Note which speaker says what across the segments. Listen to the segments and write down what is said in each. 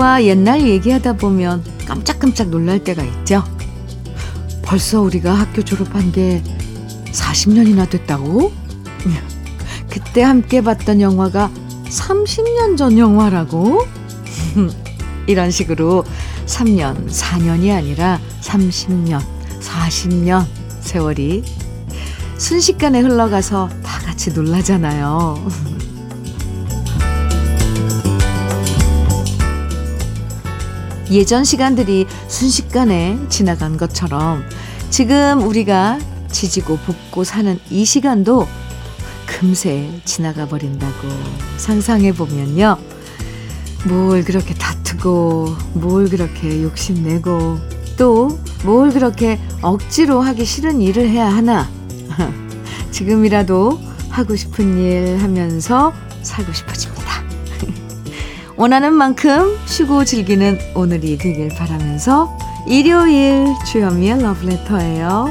Speaker 1: 친구들과 옛날 얘기하다 보면 깜짝깜짝 놀랄 때가 있죠. 벌써 우리가 학교 졸업한 게 40년이나 됐다고? 그때 함께 봤던 영화가 30년 전 영화라고? 이런 식으로 3년, 4년이 아니라 30년, 40년 세월이 순식간에 흘러가서 다 같이 놀라잖아요. 예전 시간들이 순식간에 지나간 것처럼 지금 우리가 지지고 볶고 사는 이 시간도 금세 지나가 버린다고 상상해 보면요. 뭘 그렇게 다투고, 뭘 그렇게 욕심내고, 또 뭘 그렇게 억지로 하기 싫은 일을 해야 하나. 지금이라도 하고 싶은 일 하면서 살고 싶어집니다. 원하는 만큼 쉬고 즐기는 오늘이 되길 바라면서 일요일 주현미의 러브레터예요.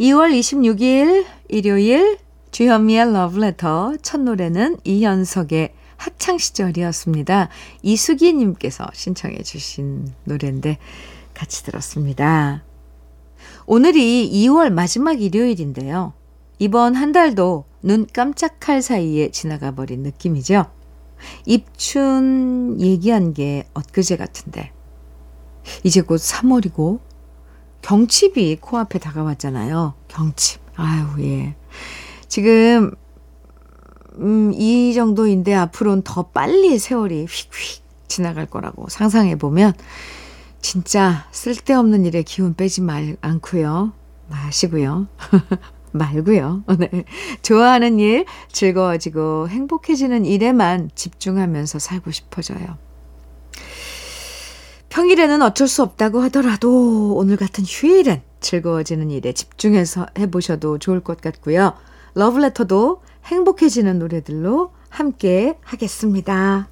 Speaker 1: 2월 26일 일요일 주현미의 러브레터 첫 노래는 이현석의 학창시절이었습니다. 이수기님께서 신청해 주신 노래인데 같이 들었습니다. 오늘이 2월 마지막 일요일인데요. 이번 한 달도 눈 깜짝할 사이에 지나가 버린 느낌이죠. 입춘 얘기한 게 엊그제 같은데. 이제 곧 3월이고 경칩이 코앞에 다가왔잖아요. 경칩. 아유, 예. 지금 음, 이 정도인데 앞으로는 더 빨리 세월이 휙휙 지나갈 거라고 상상해 보면 진짜 쓸데없는 일에 기운 빼지 말 않고요. 마시고요. 말고요. 네. 좋아하는 일, 즐거워지고 행복해지는 일에만 집중하면서 살고 싶어져요. 평일에는 어쩔 수 없다고 하더라도 오늘 같은 휴일엔 즐거워지는 일에 집중해서 해보셔도 좋을 것 같고요. 러브레터도 행복해지는 노래들로 함께 하겠습니다.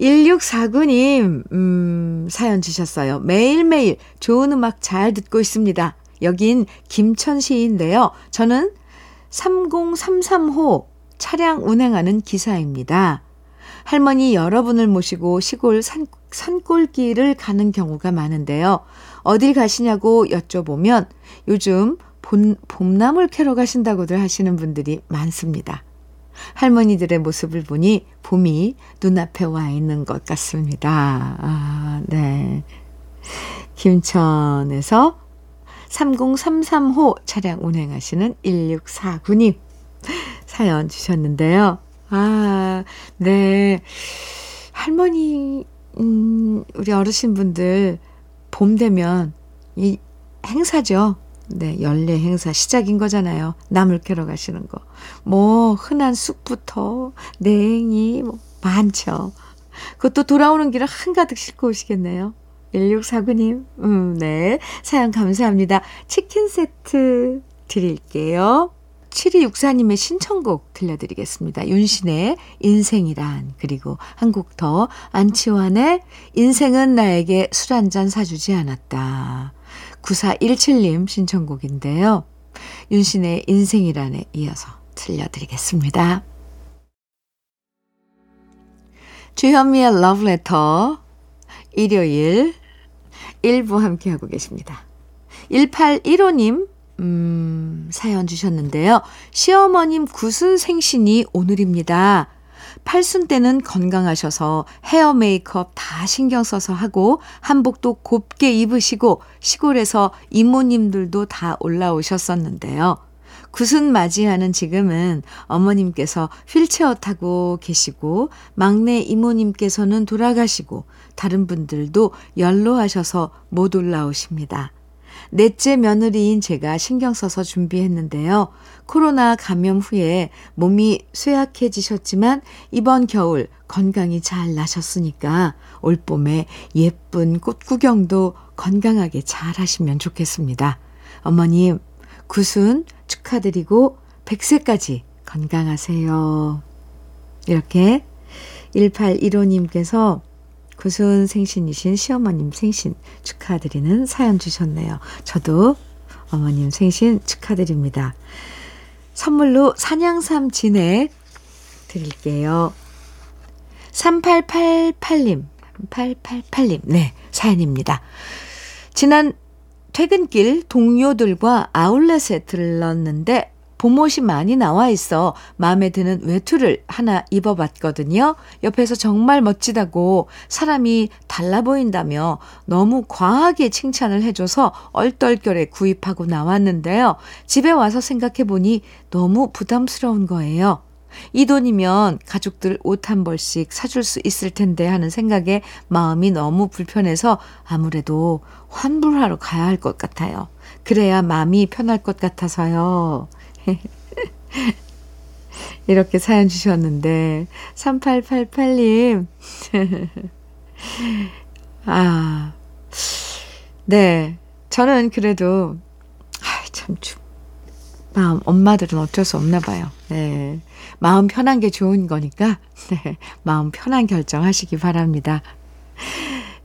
Speaker 1: 1649님, 음, 사연 주셨어요. 매일매일 좋은 음악 잘 듣고 있습니다. 여긴 김천시인데요. 저는 3033호 차량 운행하는 기사입니다. 할머니 여러분을 모시고 시골 산, 산골길을 가는 경우가 많은데요. 어딜 가시냐고 여쭤보면 요즘 본, 봄나물 캐러 가신다고들 하시는 분들이 많습니다. 할머니들의 모습을 보니 봄이 눈앞에 와 있는 것 같습니다. 아, 네. 김천에서 3033호 차량 운행하시는 1649님 사연 주셨는데요. 아, 네. 할머니, 음, 우리 어르신분들 봄 되면 이 행사죠. 네, 연례 행사 시작인 거잖아요. 나물 캐러 가시는 거. 뭐, 흔한 쑥부터, 냉이, 뭐, 많죠. 그것도 돌아오는 길을 한가득 싣고 오시겠네요. 1649님, 음, 네. 사연 감사합니다. 치킨 세트 드릴게요. 7264님의 신청곡 들려드리겠습니다. 윤신의 인생이란, 그리고 한곡 더, 안치환의 인생은 나에게 술 한 잔 사주지 않았다. 9417님 신청곡인데요. 윤신의 인생이란에 이어서 들려드리겠습니다. 주현미의 러브레터 일요일 1부 함께하고 계십니다. 1815님 음, 사연 주셨는데요. 시어머님 구순 생신이 오늘입니다. 팔순 때는 건강하셔서 헤어 메이크업 다 신경 써서 하고 한복도 곱게 입으시고 시골에서 이모님들도 다 올라오셨었는데요. 구순 맞이하는 지금은 어머님께서 휠체어 타고 계시고 막내 이모님께서는 돌아가시고 다른 분들도 연로하셔서 못 올라오십니다. 넷째 며느리인 제가 신경 써서 준비했는데요. 코로나 감염 후에 몸이 쇠약해지셨지만 이번 겨울 건강이 잘 나셨으니까 올 봄에 예쁜 꽃 구경도 건강하게 잘 하시면 좋겠습니다. 어머님, 구순 축하드리고 100세까지 건강하세요. 이렇게 1815님께서 구순 생신이신 시어머님 생신 축하드리는 사연 주셨네요. 저도 어머님 생신 축하드립니다. 선물로 산양삼 진액 드릴게요. 3888님, 3888님, 네, 사연입니다. 지난 퇴근길 동료들과 아울렛에 들렀는데 봄옷이 많이 나와 있어 마음에 드는 외투를 하나 입어봤거든요. 옆에서 정말 멋지다고 사람이 달라 보인다며 너무 과하게 칭찬을 해줘서 얼떨결에 구입하고 나왔는데요. 집에 와서 생각해보니 너무 부담스러운 거예요. 이 돈이면 가족들 옷 한 벌씩 사줄 수 있을 텐데 하는 생각에 마음이 너무 불편해서 아무래도 환불하러 가야 할 것 같아요. 그래야 마음이 편할 것 같아서요. 이렇게 사연 주셨는데, 3888님. 아, 네. 저는 그래도, 아, 참, 마음, 엄마들은 어쩔 수 없나 봐요. 네. 마음 편한 게 좋은 거니까, 네. 마음 편한 결정하시기 바랍니다.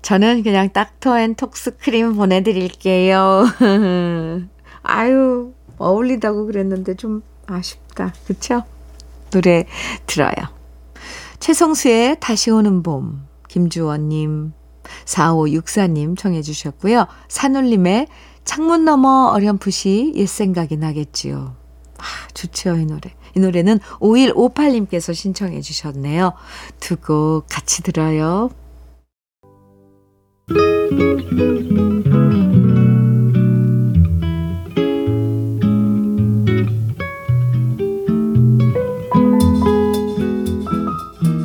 Speaker 1: 저는 그냥 닥터 앤 톡스 크림 보내드릴게요. 아유, 어울리다고 그랬는데 좀 아쉽다. 그쵸? 노래 들어요. 최성수의 다시 오는 봄, 김주원님, 4564님 청해 주셨고요. 산울림의 창문 너머 어렴풋이 옛 생각이 나겠지요. 아, 좋죠, 이 노래. 이 노래는 5158님께서 신청해 주셨네요. 두 곡 같이 들어요.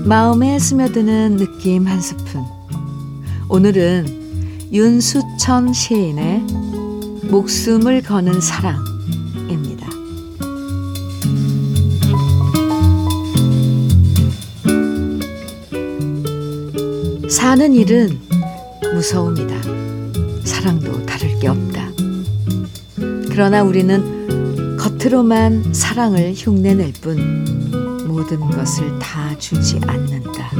Speaker 1: 마음에 스며드는 느낌 한 스푼. 오늘은 윤수천 시인의 목숨을 거는 사랑 사는 일은 무서움이다. 사랑도 다를 게 없다. 그러나 우리는 겉으로만 사랑을 흉내낼 뿐 모든 것을 다 주지 않는다.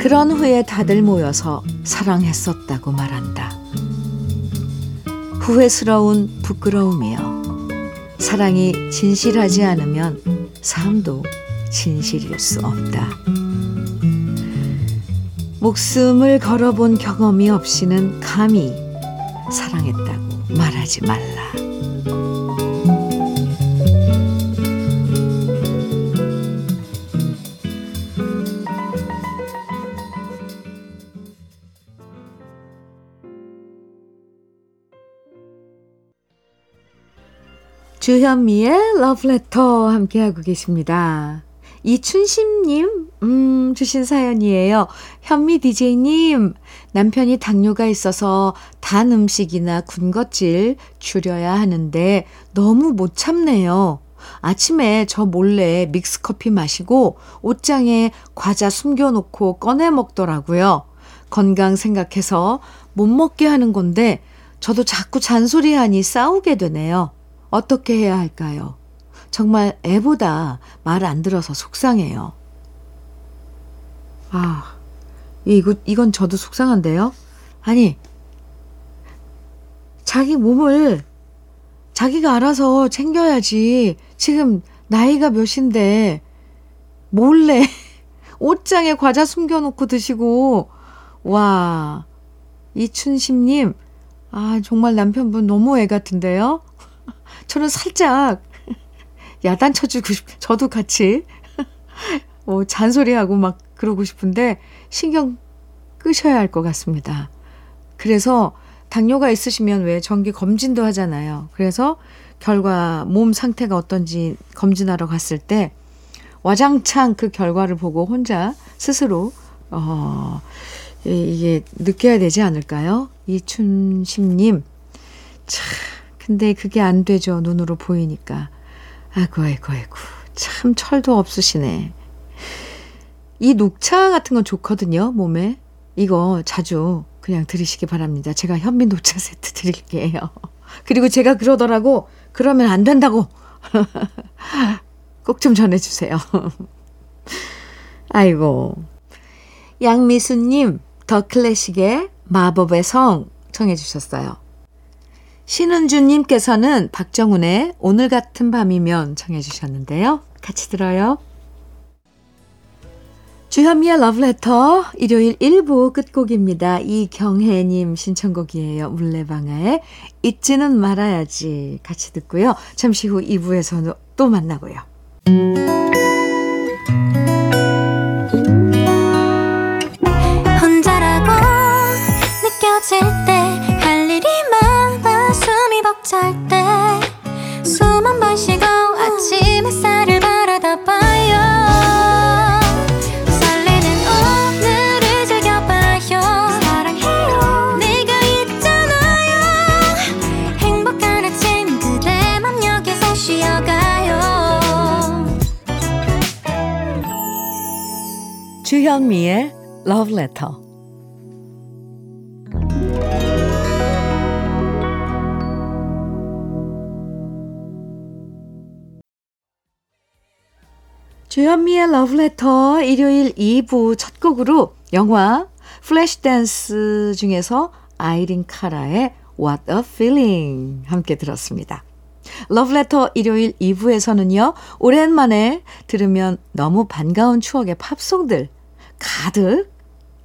Speaker 1: 그런 후에 다들 모여서 사랑했었다고 말한다. 후회스러운 부끄러움이여. 사랑이 진실하지 않으면 삶도 진실일 수 없다. 목숨을 걸어본 경험이 없이는 감히 사랑했다고 말하지 말라. 주현미의 러브레터 함께하고 계십니다. 이춘심님, 음, 주신 사연이에요. 현미 DJ님, 남편이 당뇨가 있어서 단 음식이나 군것질 줄여야 하는데 너무 못 참네요. 아침에 저 몰래 믹스커피 마시고 옷장에 과자 숨겨놓고 꺼내 먹더라고요. 건강 생각해서 못 먹게 하는 건데 저도 자꾸 잔소리하니 싸우게 되네요. 어떻게 해야 할까요? 정말 애보다 말 안 들어서 속상해요. 아, 이거, 이건 저도 속상한데요? 아니, 자기 몸을 자기가 알아서 챙겨야지. 지금 나이가 몇인데, 몰래 옷장에 과자 숨겨놓고 드시고, 와, 이춘심님, 아, 정말 남편분 너무 애 같은데요? 저는 살짝 야단 쳐주고 싶, 저도 같이 뭐 잔소리하고 막 그러고 싶은데 신경 끄셔야 할 것 같습니다. 그래서 당뇨가 있으시면 왜 정기 검진도 하잖아요. 그래서 결과 몸 상태가 어떤지 검진하러 갔을 때 와장창 그 결과를 보고 혼자 스스로 어 이게 느껴야 되지 않을까요? 이춘심님 참 근데 그게 안 되죠. 눈으로 보이니까. 아이고, 아이고, 아이고. 참 철도 없으시네. 이 녹차 같은 건 좋거든요, 몸에. 이거 자주 그냥 들으시기 바랍니다. 제가 현미 녹차 세트 드릴게요. 그리고 제가 그러더라고. 그러면 안 된다고. 꼭 좀 전해주세요. 아이고. 양미수님, 더 클래식의 마법의 성 청해주셨어요. 신은주님께서는 박정훈의 오늘 같은 밤이면 청해 주셨는데요. 같이 들어요. 주현미의 러브레터 일요일 1부 끝곡입니다. 이경혜님 신청곡이에요. 물레방아의 잊지는 말아야지 같이 듣고요. 잠시 후 2부에서는 또 만나고요.
Speaker 2: 혼자라고 느껴질 때 할 일이 많아 숨이 벅찰 때 숨 한 번 쉬고 아침 햇살
Speaker 1: 주현미의 러브레터 주현미의 러브레터 일요일 2부 첫 곡으로 영화 플래시댄스 중에서 아이린 카라의 What a Feeling 함께 들었습니다. 러브레터 일요일 2부에서는요, 오랜만에 들으면 너무 반가운 추억의 팝송들 가득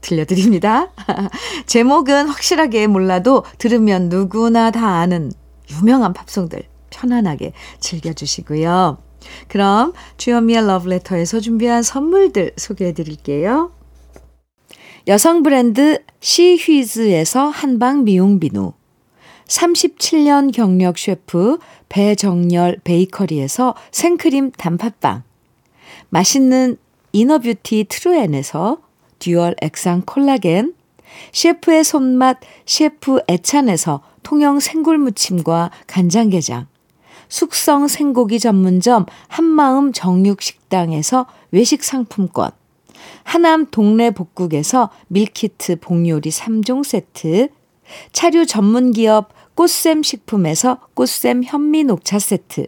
Speaker 1: 들려드립니다. 제목은 확실하게 몰라도 들으면 누구나 다 아는 유명한 팝송들 편안하게 즐겨주시고요. 그럼 주현미의 러브레터에서 준비한 선물들 소개해 드릴게요. 여성 브랜드 시휘즈에서 한방 미용 비누 37년 경력 셰프 배정열 베이커리에서 생크림 단팥빵 맛있는 inner beauty 트루엔에서 dual 액상 콜라겐 셰프의 손맛 셰프 애찬에서 통영 생굴무침과 간장게장 숙성 생고기 전문점 한마음 정육식당에서 외식 상품권, 하남 동네 복국에서 밀키트 복요리 3종 세트, 차류 전문 기업 꽃샘 식품에서 꽃샘 현미 녹차 세트,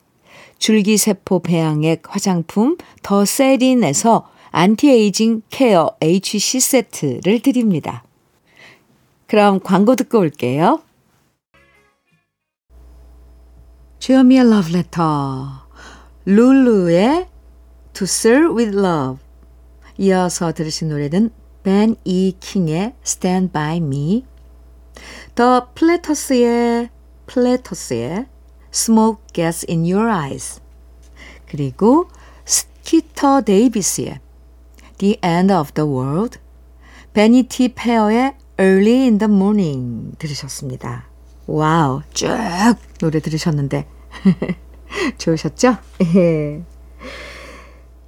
Speaker 1: 줄기세포 배양액 화장품 더 세린에서 anti-aging care HC 세트를 드립니다. 그럼 광고 듣고 올게요. 주현미의 러브레터 룰루의 To Sir With Love 이어서 들으신 노래는 벤 이 킹의 Stand By Me 더 플래터스의 플래터스의 Smoke Gets In Your Eyes 그리고 스키터 데이비스의 The End of the World 베니티 페어의 Early in the Morning 들으셨습니다. Wow 쭉 노래 들으셨는데 좋으셨죠?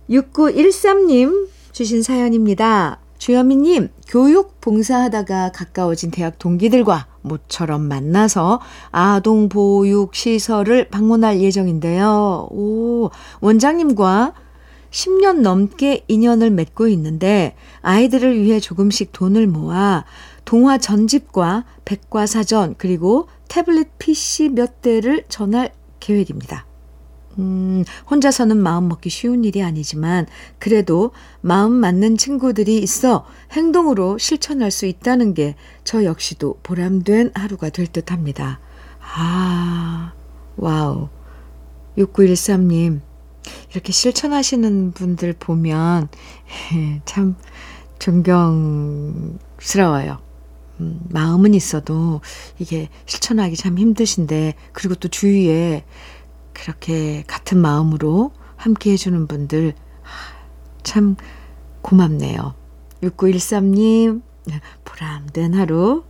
Speaker 1: 6913님 주신 사연입니다. 주현미님, 교육 봉사하다가 가까워진 대학 동기들과 모처럼 만나서 아동 보육 시설을 방문할 예정인데요. 오, 원장님과 10년 넘게 인연을 맺고 있는데 아이들을 위해 조금씩 돈을 모아 동화 전집과 백과사전 그리고 태블릿 PC 몇 대를 전할 계획입니다. 음, 혼자서는 마음 먹기 쉬운 일이 아니지만 그래도 마음 맞는 친구들이 있어 행동으로 실천할 수 있다는 게 저 역시도 보람된 하루가 될 듯 합니다. 아, 와우. 6913님, 이렇게 실천하시는 분들 보면 참 존경스러워요. 음, 마음은 있어도 이게 실천하기 참 힘드신데, 그리고 또 주위에 그렇게 같은 마음으로 함께 해주는 분들 참 고맙네요. 6913님 보람된 하루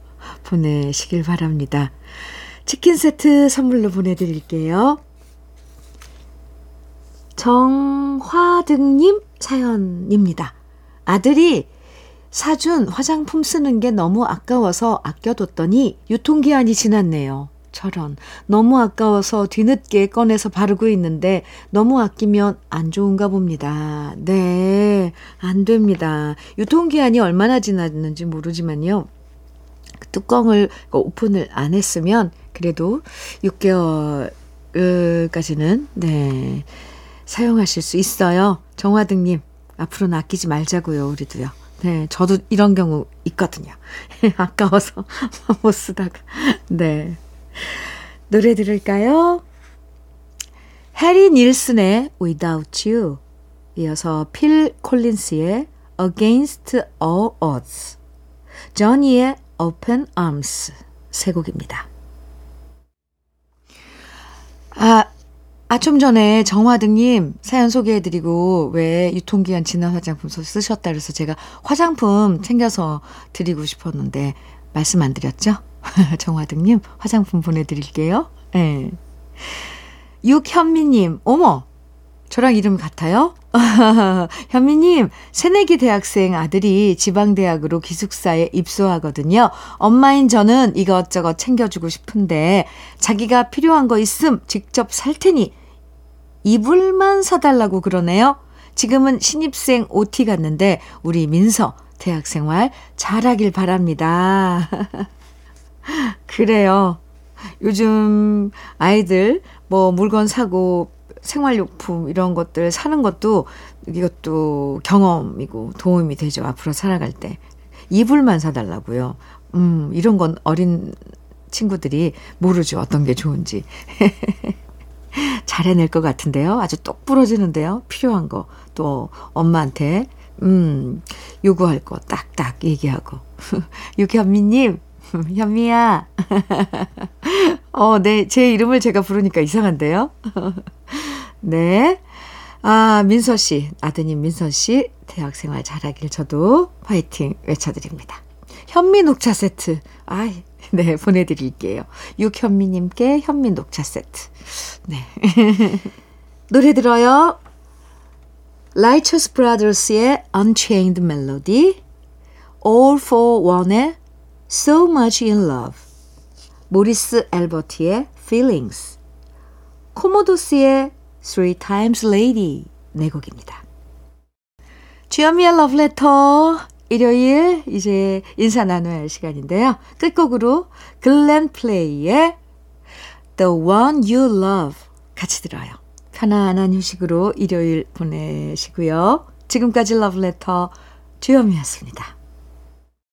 Speaker 1: 보내시길 바랍니다. 치킨 세트 선물로 보내드릴게요. 정화등님 사연입니다. 아들이 사준 화장품 쓰는 게 너무 아까워서 아껴뒀더니 유통기한이 지났네요. 저런. 너무 아까워서 뒤늦게 꺼내서 바르고 있는데 너무 아끼면 안 좋은가 봅니다. 네. 안 됩니다. 유통기한이 얼마나 지났는지 모르지만요. 그 뚜껑을 오픈을 안 했으면 그래도 6개월까지는 네. 사용하실 수 있어요. 정화등님, 앞으로는 아끼지 말자고요, 우리도요. 네, 저도 이런 경우 있거든요. 아까워서 못 쓰다가. 네. 노래 들을까요? 해리 닐슨의 Without You 이어서 필 콜린스의 Against All Odds 저니의 Open Arms 세 곡입니다. 아, 아, 좀 전에 정화등님 사연 소개해드리고 왜 유통기한 지난 화장품 쓰셨다 그래서 제가 화장품 챙겨서 드리고 싶었는데 말씀 안 드렸죠? 정화등님 화장품 보내드릴게요. 예. 네. 육현미님, 어머! 저랑 이름 같아요? 현미님, 새내기 대학생 아들이 지방대학으로 기숙사에 입소하거든요. 엄마인 저는 이것저것 챙겨주고 싶은데 자기가 필요한 거 있음 직접 살 테니 이불만 사달라고 그러네요. 지금은 신입생 OT 갔는데 우리 민서 대학생활 잘하길 바랍니다. 그래요. 요즘 아이들 뭐 물건 사고 생활용품 이런 것들 사는 것도 이것도 경험이고 도움이 되죠. 앞으로 살아갈 때. 이불만 사달라고요. 음, 이런 건 어린 친구들이 모르죠. 어떤 게 좋은지. 잘 해낼 것 같은데요. 아주 똑 부러지는데요. 필요한 거. 또 엄마한테, 음, 요구할 거 딱딱 얘기하고. 유현미님, 현미야. 어, 네, 제 이름을 제가 부르니까 이상한데요. 네. 아, 민서 씨, 아드님 민서 씨, 대학 생활 잘하길 저도 화이팅 외쳐드립니다. 현미 녹차 세트. 아, 네, 보내드릴게요. 육현미님께 현미 녹차 세트. 네. 노래 들어요. 라이처스 브라더스의 Unchained Melody, All-4-One의 So Much in Love, 모리스 엘버티의 Feelings, 코모도스의 Three Times Lady 네 곡입니다. 주현미의 러브레터 일요일 이제 인사 나눠야 할 시간인데요. 끝곡으로 글렌 플레이의 The One You Love 같이 들어요. 편안한 휴식으로 일요일 보내시고요. 지금까지 러브레터 주현미였습니다.